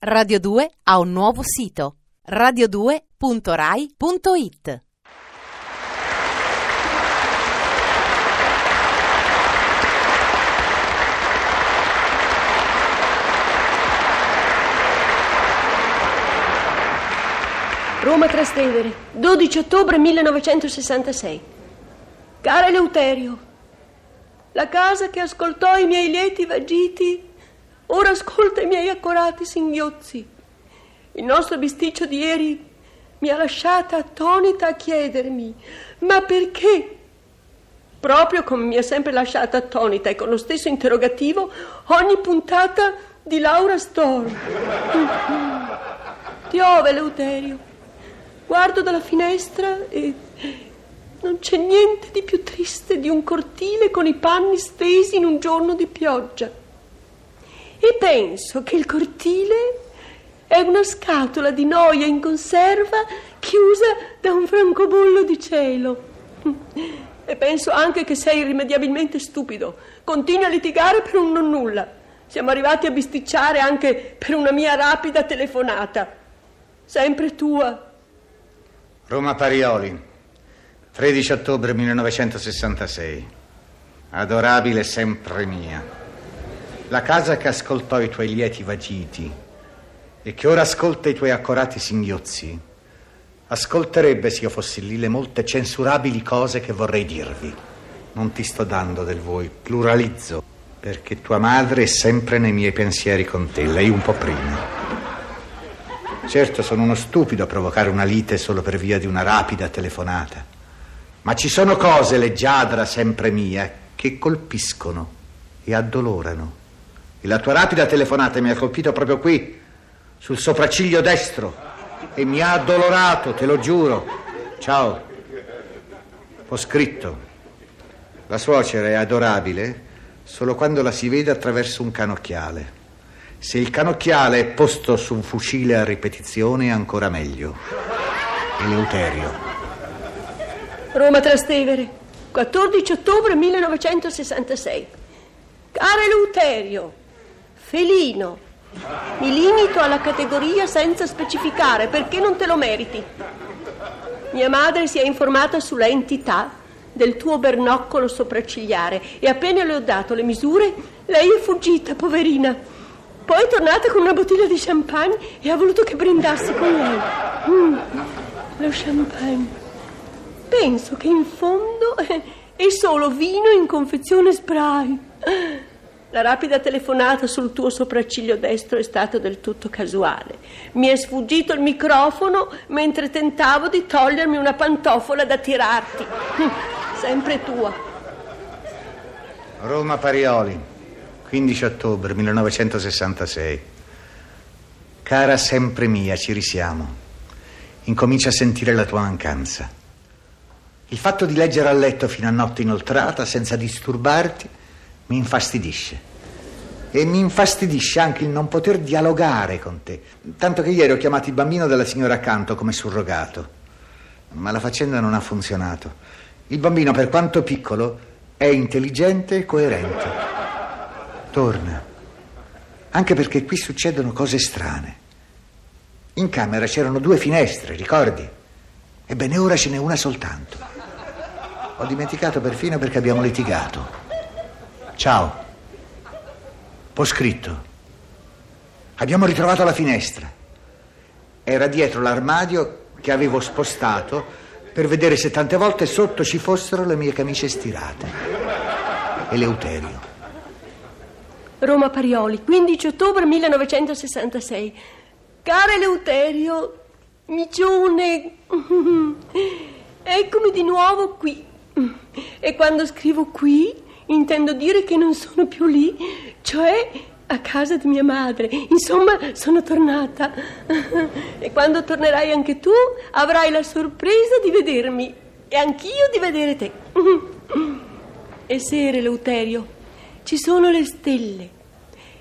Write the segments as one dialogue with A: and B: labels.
A: Radio 2 ha un nuovo sito radio2.rai.it
B: Roma Trastevere, 12 ottobre 1966. Cara Eleuterio, la casa che ascoltò i miei lieti vagiti ora ascolta i miei accorati singhiozzi. Il nostro bisticcio di ieri mi ha lasciata attonita a chiedermi: ma perché? Proprio come mi ha sempre lasciata attonita e con lo stesso interrogativo ogni puntata di Laura Storm. Piove, Leuterio. Guardo dalla finestra e non c'è niente di più triste di un cortile con i panni stesi in un giorno di pioggia. E penso che il cortile è una scatola di noia in conserva chiusa da un francobollo di cielo. E penso anche che sei irrimediabilmente stupido. Continui a litigare per un non nulla. Siamo arrivati a bisticciare anche per una mia rapida telefonata. Sempre tua.
C: Roma Parioli, 13 ottobre 1966. Adorabile sempre mia. La casa che ascoltò i tuoi lieti vagiti e che ora ascolta i tuoi accorati singhiozzi, ascolterebbe, se io fossi lì, le molte censurabili cose che vorrei dirvi. Non ti sto dando del voi, pluralizzo, perché tua madre è sempre nei miei pensieri con te, lei un po' prima. Certo, sono uno stupido a provocare una lite solo per via di una rapida telefonata. Ma ci sono cose, leggiadra sempre mia, che colpiscono e addolorano. E la tua rapida telefonata mi ha colpito proprio qui, sul sopracciglio destro, e mi ha addolorato, te lo giuro. Ciao. Ho scritto. La suocera è adorabile solo quando la si vede attraverso un canocchiale. Se il canocchiale è posto su un fucile a ripetizione è ancora meglio. Eleuterio.
B: Roma Trastevere, 14 ottobre 1966. Caro Eleuterio, felino, mi limito alla categoria senza specificare perché non te lo meriti. Mia madre si è informata sulla entità del tuo bernoccolo sopraccigliare e appena le ho dato le misure, lei è fuggita, poverina. Poi è tornata con una bottiglia di champagne e ha voluto che brindassi con lei. Mm, lo champagne. Penso che in fondo è solo vino in confezione spray. La rapida telefonata sul tuo sopracciglio destro è stata del tutto casuale. Mi è sfuggito il microfono mentre tentavo di togliermi una pantofola da tirarti. Sempre tua.
C: Roma Parioli, 15 ottobre 1966. Cara sempre mia, ci risiamo. Incomincia a sentire la tua mancanza. Il fatto di leggere a letto fino a notte inoltrata senza disturbarti mi infastidisce. E mi infastidisce anche il non poter dialogare con te. Tanto che ieri ho chiamato il bambino della signora accanto come surrogato. Ma la faccenda non ha funzionato. Il bambino, per quanto piccolo, è intelligente e coerente. Torna. Anche perché qui succedono cose strane. In camera c'erano due finestre, ricordi? Ebbene, ora ce n'è una soltanto. Ho dimenticato perfino perché abbiamo litigato. Ciao. Ho scritto. Abbiamo ritrovato la finestra. Era dietro l'armadio che avevo spostato per vedere se tante volte sotto ci fossero le mie camicie stirate. Eleuterio.
B: Roma Parioli, 15 ottobre 1966. Cara Eleuterio, micione, eccomi di nuovo qui. E quando scrivo qui, intendo dire che non sono più lì, cioè a casa di mia madre. Insomma, sono tornata. E quando tornerai anche tu, avrai la sorpresa di vedermi e anch'io di vedere te. E sere, Eleuterio, ci sono le stelle.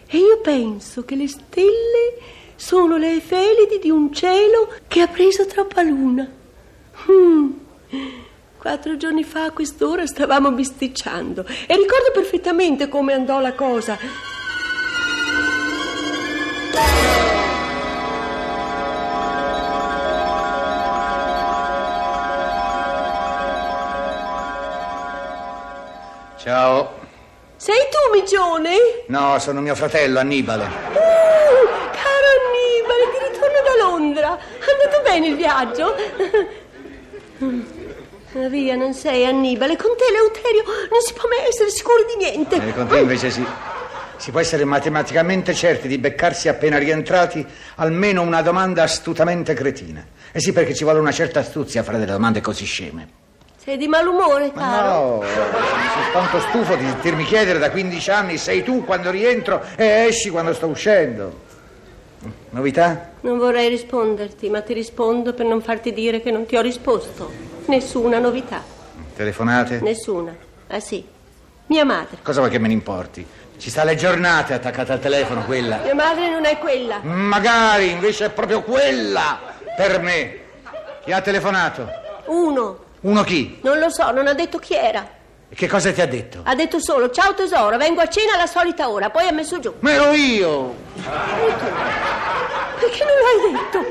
B: E io penso che le stelle sono le efelidi di un cielo che ha preso troppa luna. Quattro giorni fa a quest'ora stavamo bisticciando e ricordo perfettamente come andò la cosa.
C: Ciao.
B: Sei tu, Migione?
C: No, sono mio fratello, Annibale.
B: Uh, caro Annibale, di ritorno da Londra. È andato bene il viaggio? Via, non sei Annibale. Con te, Leuterio, non si può mai essere sicuri di niente.
C: E con te invece sì. Si può essere matematicamente certi di beccarsi appena rientrati almeno una domanda astutamente cretina. E sì, perché ci vuole una certa astuzia a fare delle domande così sceme.
B: Sei di malumore,
C: Ma
B: caro.
C: no, sono tanto stufo di sentirmi chiedere da 15 anni sei tu quando rientro e esci quando sto uscendo. Novità?
B: Non vorrei risponderti, ma ti rispondo per non farti dire che non ti ho risposto. Nessuna novità.
C: Telefonate?
B: Nessuna. Ah sì. Mia madre.
C: Cosa vuoi che me ne importi? Ci sta le giornate attaccata al telefono quella.
B: Mia madre non è quella.
C: Magari invece è proprio quella per me. Chi ha telefonato?
B: Uno.
C: Uno chi?
B: Non lo so, non ha detto chi era.
C: E che cosa ti ha detto?
B: Ha detto solo ciao tesoro, vengo a cena alla solita ora, poi ha messo giù.
C: Ma ero io!
B: Perché non l'hai detto?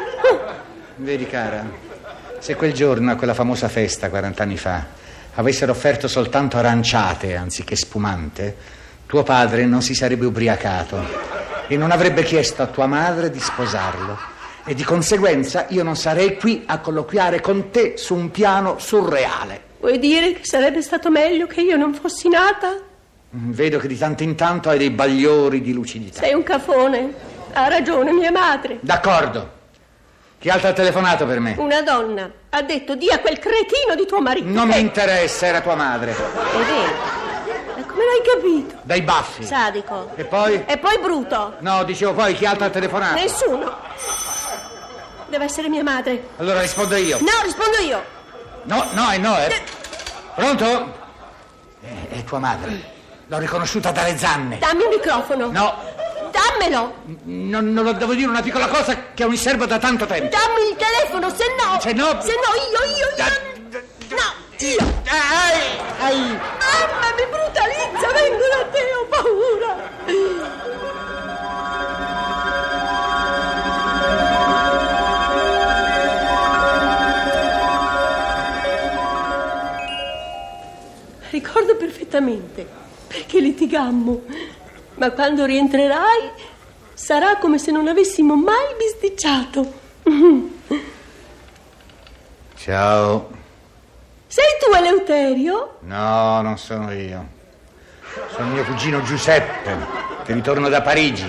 C: Vedi cara, se quel giorno a quella famosa festa 40 anni fa avessero offerto soltanto aranciate anziché spumante, tuo padre non si sarebbe ubriacato e non avrebbe chiesto a tua madre di sposarlo. E di conseguenza io non sarei qui a colloquiare con te su un piano surreale.
B: Vuoi dire che sarebbe stato meglio che io non fossi nata?
C: Mm, Vedo che di tanto in tanto hai dei bagliori di lucidità.
B: Sei un cafone. Ha ragione mia madre.
C: D'accordo. Chi altro ha telefonato per me?
B: Una donna ha detto di a quel cretino di tuo marito.
C: Non mi
B: Eh,
C: interessa, era tua madre.
B: È vero. Ma come l'hai capito?
C: Dai baffi.
B: Sadico.
C: E poi?
B: E poi bruto.
C: No, dicevo poi chi altro ha telefonato?
B: Nessuno. Deve essere mia madre.
C: Allora rispondo io.
B: No, rispondo io.
C: No, no e no, eh. Pronto? Eh, È tua madre. L'ho riconosciuta dalle zanne.
B: Dammi il microfono.
C: No,
B: Dammelo.
C: non, non lo devo dire una piccola cosa che mi serve da tanto tempo.
B: Dammi il telefono, se no.
C: Se no-
B: Se no, io, io, io.
C: Da-
B: No, io.
C: Ai, ai.
B: Mamma, mi brutalizza, vengo da te, ho paura. Ricordo perfettamente perché litigammo, ma quando rientrerai sarà come se non avessimo mai bisticciato.
C: Ciao.
B: Sei tu, Eleuterio?
C: No, non sono io. Sono mio cugino Giuseppe, che ritorno da Parigi.